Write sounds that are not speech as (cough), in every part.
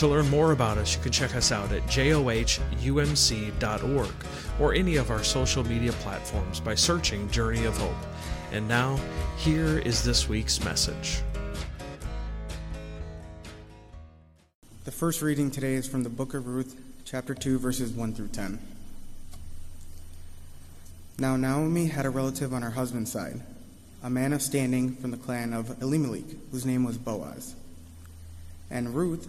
To learn more about us, you can check us out at johumc.org or any of our social media platforms by searching Journey of Hope. And now, here is this week's message. The first reading today is from the book of Ruth, chapter 2, verses 1 through 10. Now, Naomi had a relative on her husband's side, a man of standing from the clan of Elimelech, whose name was Boaz. And Ruth,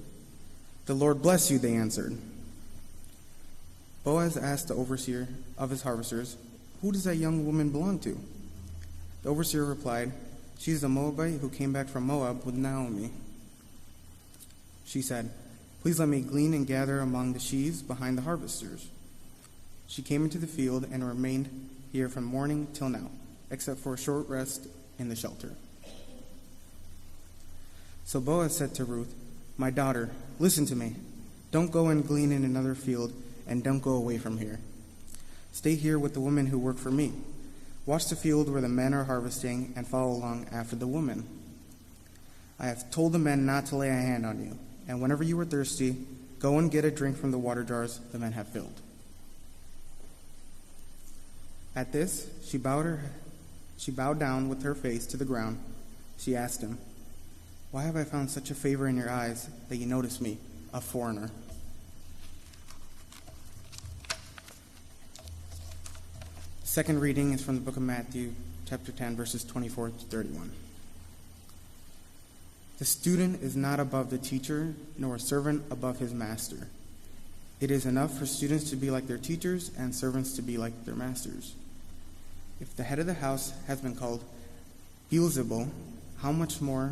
The Lord bless you, they answered. Boaz asked the overseer of his harvesters, Who does that young woman belong to? The overseer replied, She is the Moabite who came back from Moab with Naomi. She said, Please let me glean and gather among the sheaves behind the harvesters. She came into the field and remained here from morning till now, except for a short rest in the shelter. So Boaz said to Ruth, My daughter, listen to me. Don't go and glean in another field, and don't go away from here. Stay here with the women who work for me. Watch the field where the men are harvesting, and follow along after the women. I have told the men not to lay a hand on you, and whenever you are thirsty, go and get a drink from the water jars the men have filled. At this, she bowed her she bowed down with her face to the ground. She asked him, Why have I found such a favor in your eyes that you notice me, a foreigner? Second reading is from the book of Matthew, chapter 10, verses 24 to 31. The student is not above the teacher, nor a servant above his master. It is enough for students to be like their teachers and servants to be like their masters. If the head of the house has been called Beelzebul, how much more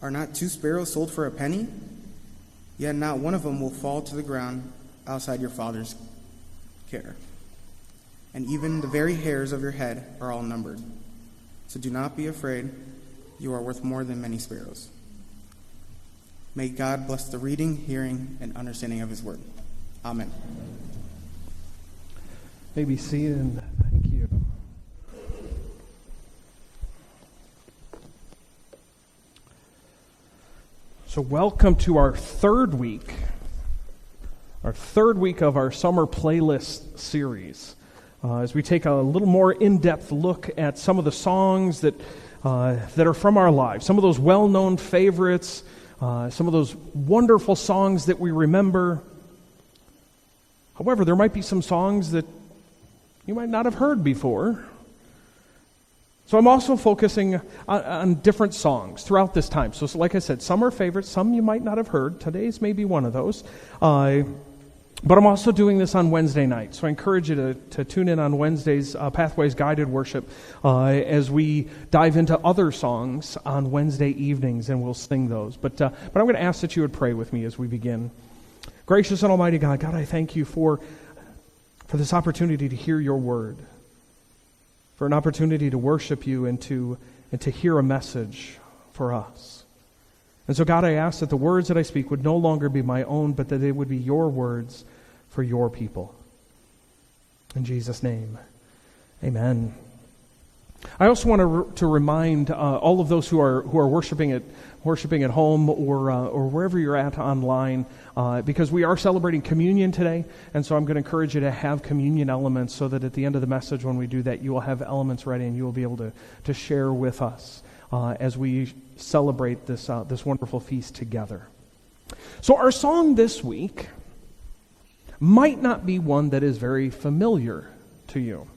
Are not two sparrows sold for a penny? Yet not one of them will fall to the ground outside your Father's care. And even the very hairs of your head are all numbered. So do not be afraid. You are worth more than many sparrows. May God bless the reading, hearing, and understanding of His word. Amen. May be seated and thank you. So, welcome to our third week, our third week of our summer playlist series. Uh, as we take a little more in depth look at some of the songs that, uh, that are from our lives, some of those well known favorites, uh, some of those wonderful songs that we remember. However, there might be some songs that you might not have heard before. So I'm also focusing on, on, different songs throughout this time. So, so, like I said, some are favorites, some you might not have heard. Today's may be one of those. Uh, but I'm also doing this on Wednesday night. So I encourage you to, to tune in on Wednesday's uh, Pathways Guided Worship uh, as we dive into other songs on Wednesday evenings, and we'll sing those. But, uh, but I'm going to ask that you would pray with me as we begin. Gracious and Almighty God, God, I thank you for, for this opportunity to hear your word, for an opportunity to worship you and to, and to hear a message for us. And so, God, I ask that the words that I speak would no longer be my own, but that they would be your words for your people. In Jesus' name, amen. I also want to, re- to remind uh, all of those who are, who are worshiping at, worshiping at home or, uh, or wherever you're at online, uh, because we are celebrating communion today. And so I'm going to encourage you to have communion elements so that at the end of the message, when we do that, you will have elements ready and you will be able to, to share with us uh, as we celebrate this, uh, this wonderful feast together. So, our song this week might not be one that is very familiar to you.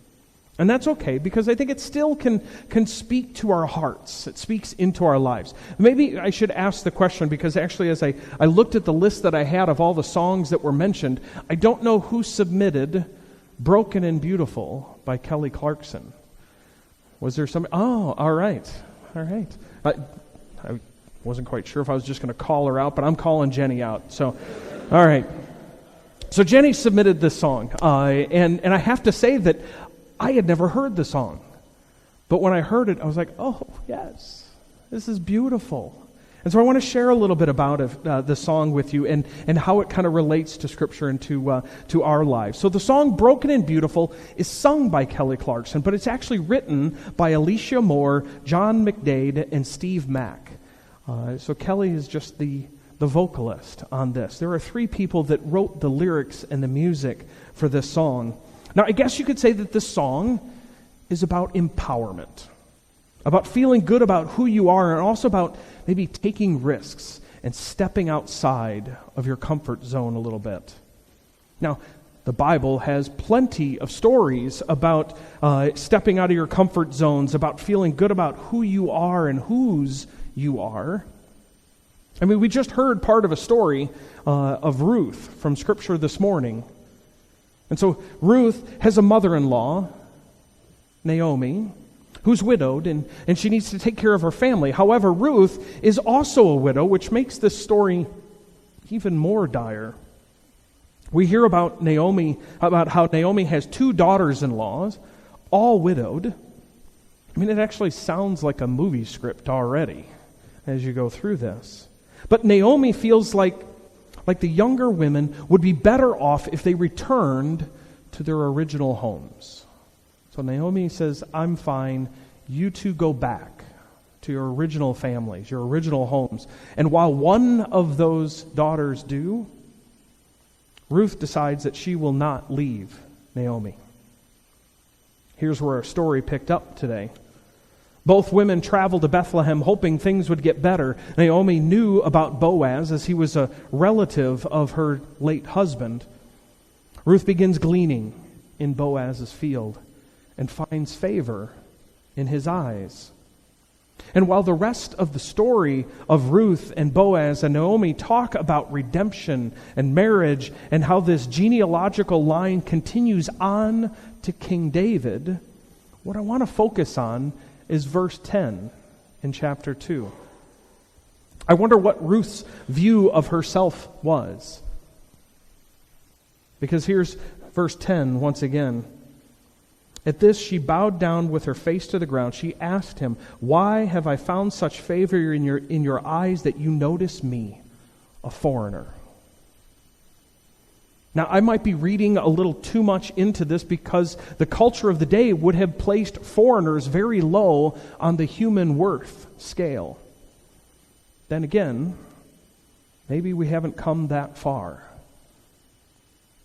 And that's okay because I think it still can, can speak to our hearts. It speaks into our lives. Maybe I should ask the question because actually, as I, I looked at the list that I had of all the songs that were mentioned, I don't know who submitted Broken and Beautiful by Kelly Clarkson. Was there some? Oh, all right. All right. I, I wasn't quite sure if I was just going to call her out, but I'm calling Jenny out. So, all right. So Jenny submitted this song, uh, and, and I have to say that I had never heard the song. But when I heard it, I was like, oh, yes, this is beautiful. And so I want to share a little bit about uh, the song with you and, and how it kind of relates to Scripture and to, uh, to our lives. So the song Broken and Beautiful is sung by Kelly Clarkson, but it's actually written by Alecia Moore, John McDaid, and Steve Mac. Uh, so Kelly is just the, the vocalist on this. There are three people that wrote the lyrics and the music for this song. Now, I guess you could say that this song is about empowerment, about feeling good about who you are, and also about maybe taking risks and stepping outside of your comfort zone a little bit. Now, the Bible has plenty of stories about uh, stepping out of your comfort zones, about feeling good about who you are and whose you are. I mean, we just heard part of a story uh, of Ruth from Scripture this morning. And so Ruth has a mother in law, Naomi, who's widowed, and, and she needs to take care of her family. However, Ruth is also a widow, which makes this story even more dire. We hear about Naomi, about how Naomi has two daughters in laws, all widowed. I mean, it actually sounds like a movie script already as you go through this. But Naomi feels like like the younger women, would be better off if they returned to their original homes. So Naomi says, I'm fine. You two go back to your original families, your original homes. And while one of those daughters do, Ruth decides that she will not leave Naomi. Here's where our story picked up today. Both women traveled to Bethlehem hoping things would get better. Naomi knew about Boaz as he was a relative of her late husband. Ruth begins gleaning in Boaz's field and finds favor in his eyes. And while the rest of the story of Ruth and Boaz and Naomi talk about redemption and marriage and how this genealogical line continues on to King David, what I want to focus on is verse 10 in chapter 2. I wonder what Ruth's view of herself was. Because here's verse 10 once again. At this, she bowed down with her face to the ground. She asked him, Why have I found such favor in your, in your eyes that you notice me, a foreigner? Now, I might be reading a little too much into this because the culture of the day would have placed foreigners very low on the human worth scale. Then again, maybe we haven't come that far.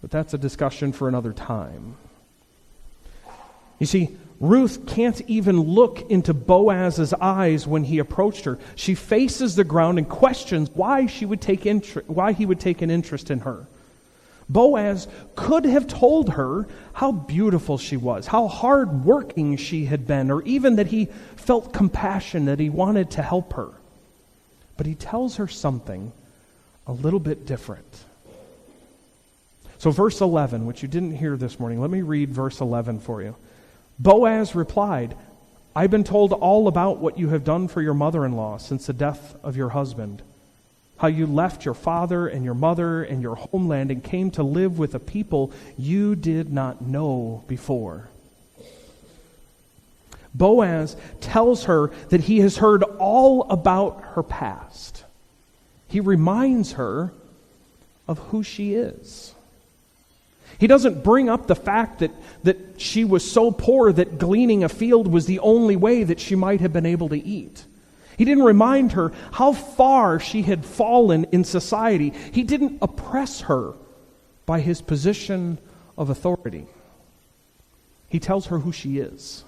But that's a discussion for another time. You see, Ruth can't even look into Boaz's eyes when he approached her. She faces the ground and questions why, she would take inter- why he would take an interest in her. Boaz could have told her how beautiful she was, how hardworking she had been, or even that he felt compassion, that he wanted to help her. But he tells her something a little bit different. So, verse 11, which you didn't hear this morning, let me read verse 11 for you. Boaz replied, I've been told all about what you have done for your mother in law since the death of your husband how you left your father and your mother and your homeland and came to live with a people you did not know before. Boaz tells her that he has heard all about her past. He reminds her of who she is. He doesn't bring up the fact that, that she was so poor that gleaning a field was the only way that she might have been able to eat. He didn't remind her how far she had fallen in society. He didn't oppress her by his position of authority. He tells her who she is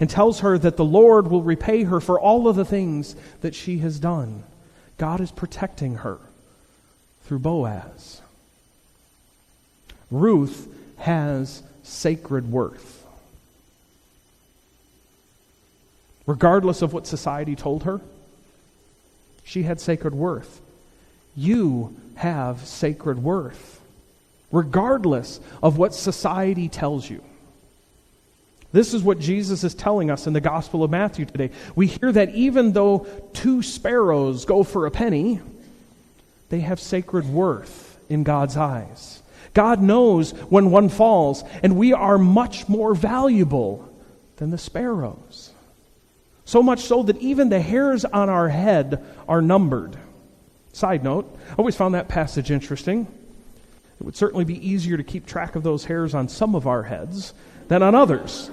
and tells her that the Lord will repay her for all of the things that she has done. God is protecting her through Boaz. Ruth has sacred worth. Regardless of what society told her, she had sacred worth. You have sacred worth, regardless of what society tells you. This is what Jesus is telling us in the Gospel of Matthew today. We hear that even though two sparrows go for a penny, they have sacred worth in God's eyes. God knows when one falls, and we are much more valuable than the sparrows. So much so that even the hairs on our head are numbered. Side note, I always found that passage interesting. It would certainly be easier to keep track of those hairs on some of our heads than on others.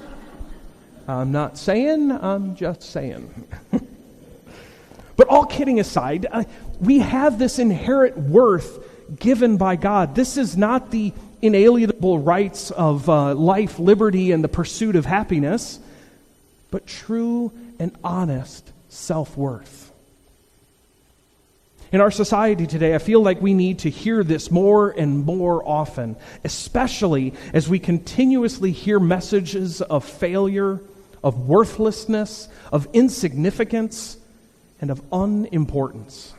I'm not saying, I'm just saying. (laughs) but all kidding aside, uh, we have this inherent worth given by God. This is not the inalienable rights of uh, life, liberty, and the pursuit of happiness, but true and honest self worth. In our society today, I feel like we need to hear this more and more often, especially as we continuously hear messages of failure, of worthlessness, of insignificance, and of unimportance.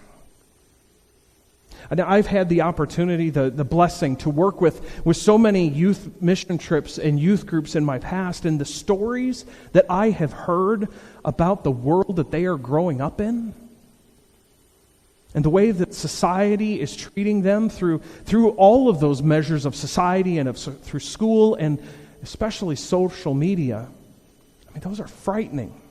I've had the opportunity, the, the blessing to work with, with so many youth mission trips and youth groups in my past, and the stories that I have heard about the world that they are growing up in, and the way that society is treating them through, through all of those measures of society and of, through school and especially social media. I mean, those are frightening.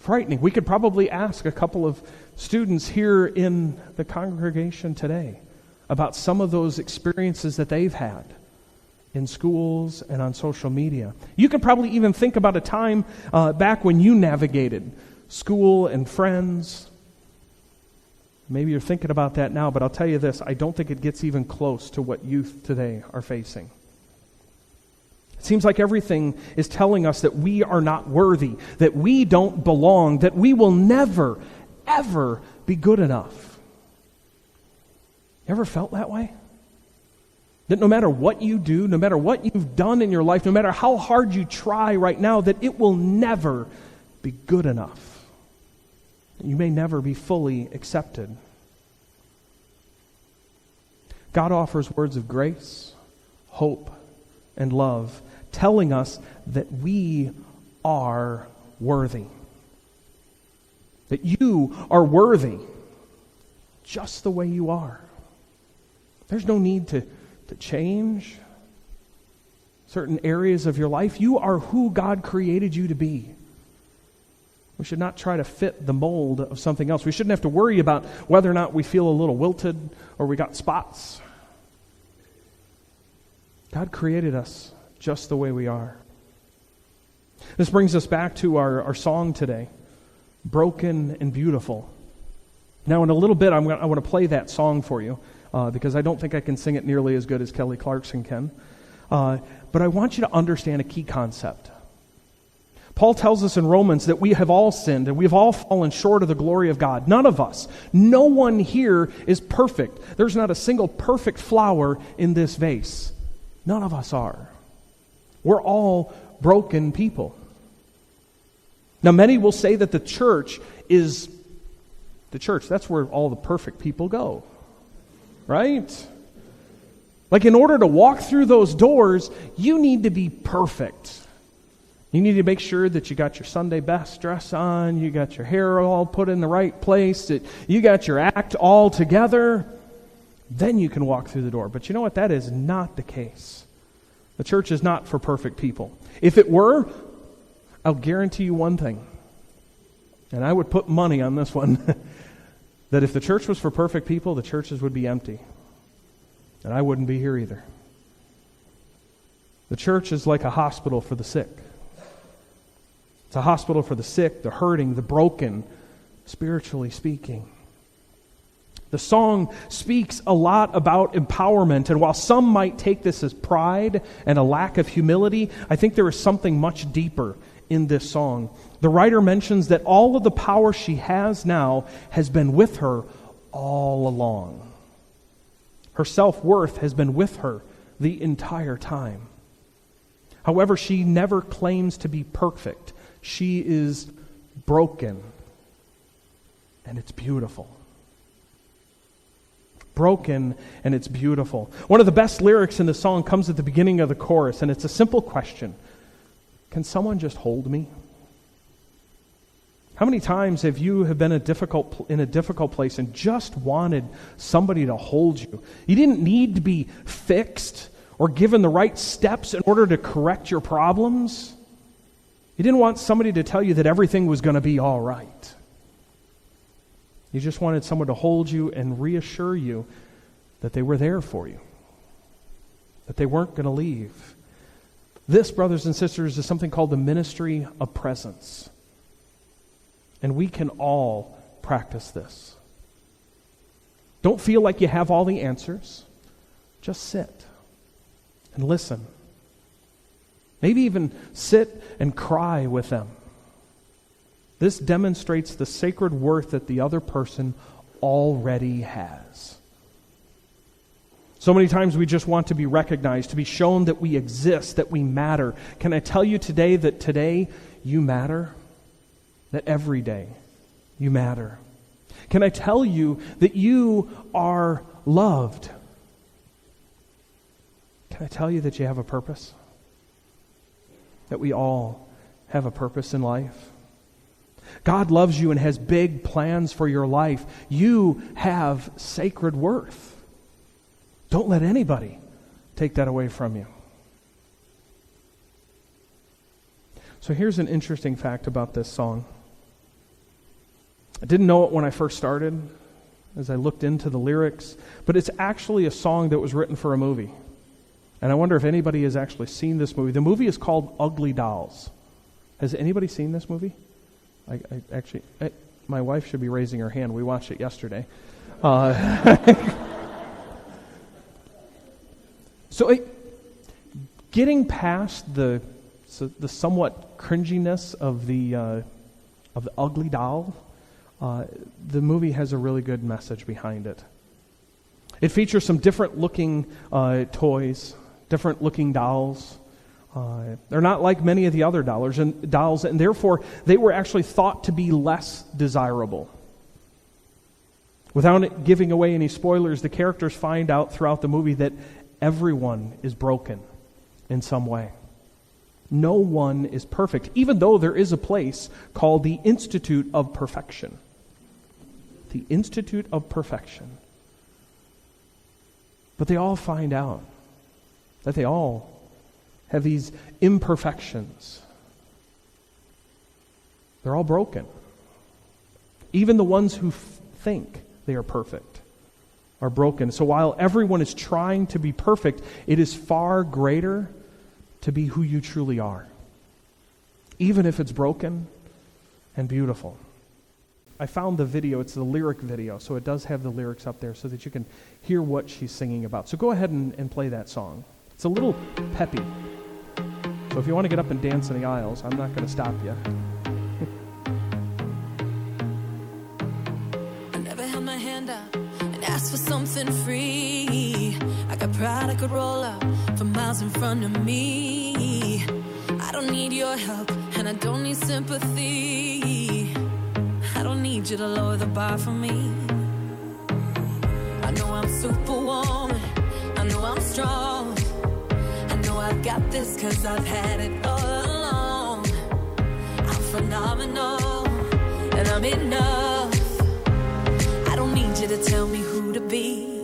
Frightening. We could probably ask a couple of students here in the congregation today about some of those experiences that they've had in schools and on social media. You can probably even think about a time uh, back when you navigated school and friends. Maybe you're thinking about that now, but I'll tell you this I don't think it gets even close to what youth today are facing. It seems like everything is telling us that we are not worthy, that we don't belong, that we will never, ever be good enough. You ever felt that way? That no matter what you do, no matter what you've done in your life, no matter how hard you try right now, that it will never be good enough. You may never be fully accepted. God offers words of grace, hope, and love, telling us that we are worthy that you are worthy just the way you are. There's no need to, to change certain areas of your life. You are who God created you to be. We should not try to fit the mold of something else. We shouldn't have to worry about whether or not we feel a little wilted or we got spots. God created us just the way we are. This brings us back to our, our song today broken and beautiful. Now, in a little bit, I'm gonna, I want to play that song for you uh, because I don't think I can sing it nearly as good as Kelly Clarkson can. Uh, but I want you to understand a key concept. Paul tells us in Romans that we have all sinned and we've all fallen short of the glory of God. None of us. No one here is perfect. There's not a single perfect flower in this vase. None of us are. We're all broken people. Now, many will say that the church is the church. That's where all the perfect people go. Right? Like, in order to walk through those doors, you need to be perfect. You need to make sure that you got your Sunday best dress on, you got your hair all put in the right place, that you got your act all together. Then you can walk through the door. But you know what? That is not the case. The church is not for perfect people. If it were, I'll guarantee you one thing, and I would put money on this one (laughs) that if the church was for perfect people, the churches would be empty. And I wouldn't be here either. The church is like a hospital for the sick. It's a hospital for the sick, the hurting, the broken, spiritually speaking. The song speaks a lot about empowerment, and while some might take this as pride and a lack of humility, I think there is something much deeper in this song. The writer mentions that all of the power she has now has been with her all along. Her self worth has been with her the entire time. However, she never claims to be perfect. She is broken, and it's beautiful. Broken, and it's beautiful. One of the best lyrics in the song comes at the beginning of the chorus, and it's a simple question Can someone just hold me? How many times have you have been a difficult, in a difficult place and just wanted somebody to hold you? You didn't need to be fixed or given the right steps in order to correct your problems. You didn't want somebody to tell you that everything was going to be all right. You just wanted someone to hold you and reassure you that they were there for you, that they weren't going to leave. This, brothers and sisters, is something called the ministry of presence. And we can all practice this. Don't feel like you have all the answers. Just sit and listen. Maybe even sit and cry with them. This demonstrates the sacred worth that the other person already has. So many times we just want to be recognized, to be shown that we exist, that we matter. Can I tell you today that today you matter? That every day you matter? Can I tell you that you are loved? Can I tell you that you have a purpose? that we all have a purpose in life. God loves you and has big plans for your life. You have sacred worth. Don't let anybody take that away from you. So here's an interesting fact about this song. I didn't know it when I first started, as I looked into the lyrics, but it's actually a song that was written for a movie. And I wonder if anybody has actually seen this movie. The movie is called Ugly Dolls. Has anybody seen this movie? I, I actually, I, my wife should be raising her hand. We watched it yesterday. Uh, (laughs) so, it, getting past the so the somewhat cringiness of the uh, of the ugly doll, uh, the movie has a really good message behind it. It features some different looking uh, toys different looking dolls. Uh, they're not like many of the other dollars and dolls, and therefore they were actually thought to be less desirable. Without giving away any spoilers, the characters find out throughout the movie that everyone is broken in some way. No one is perfect, even though there is a place called the Institute of Perfection. The Institute of Perfection. But they all find out that they all have these imperfections. They're all broken. Even the ones who f- think they are perfect are broken. So while everyone is trying to be perfect, it is far greater to be who you truly are, even if it's broken and beautiful. I found the video, it's the lyric video, so it does have the lyrics up there so that you can hear what she's singing about. So go ahead and, and play that song. It's a little peppy. So if you want to get up and dance in the aisles, I'm not going to stop you. I never held my hand up and asked for something free. I got pride I could roll up for miles in front of me. I don't need your help and I don't need sympathy. I don't need you to lower the bar for me. I know I'm superwoman. I know I'm strong. I've got this cause I've had it all along. I'm phenomenal and I'm enough. I don't need you to tell me who to be.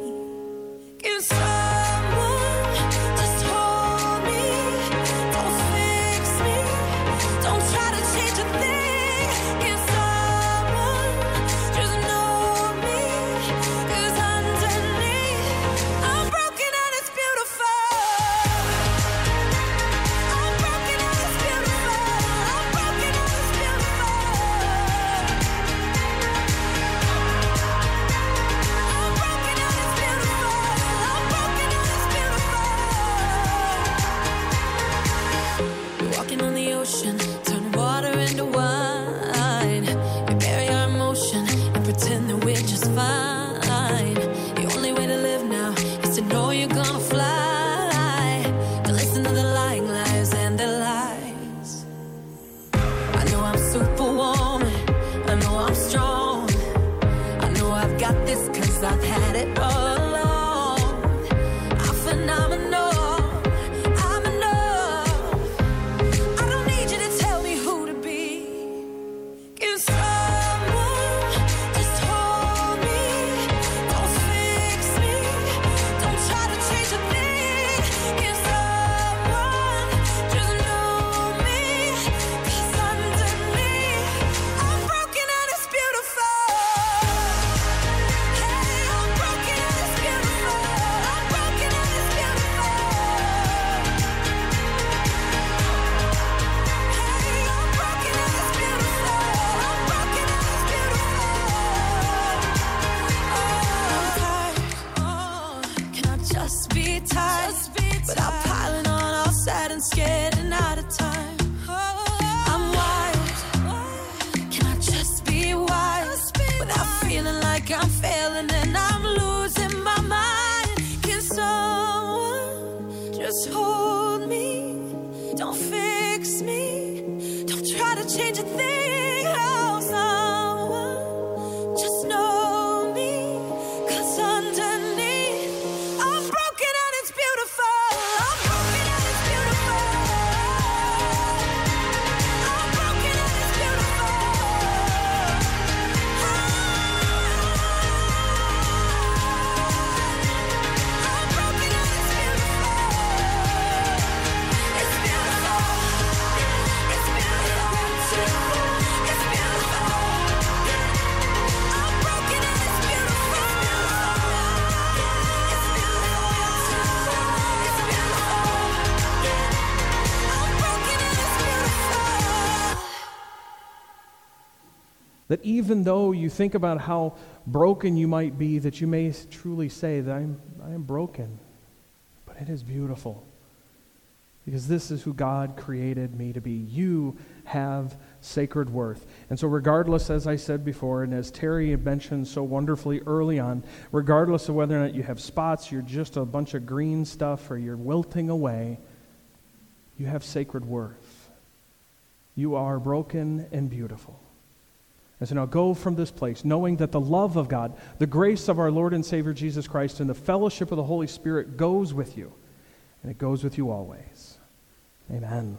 Just That even though you think about how broken you might be, that you may truly say that I'm, I am broken, but it is beautiful. Because this is who God created me to be. You have sacred worth. And so, regardless, as I said before, and as Terry mentioned so wonderfully early on, regardless of whether or not you have spots, you're just a bunch of green stuff, or you're wilting away, you have sacred worth. You are broken and beautiful. And so now go from this place, knowing that the love of God, the grace of our Lord and Savior Jesus Christ, and the fellowship of the Holy Spirit goes with you. And it goes with you always. Amen.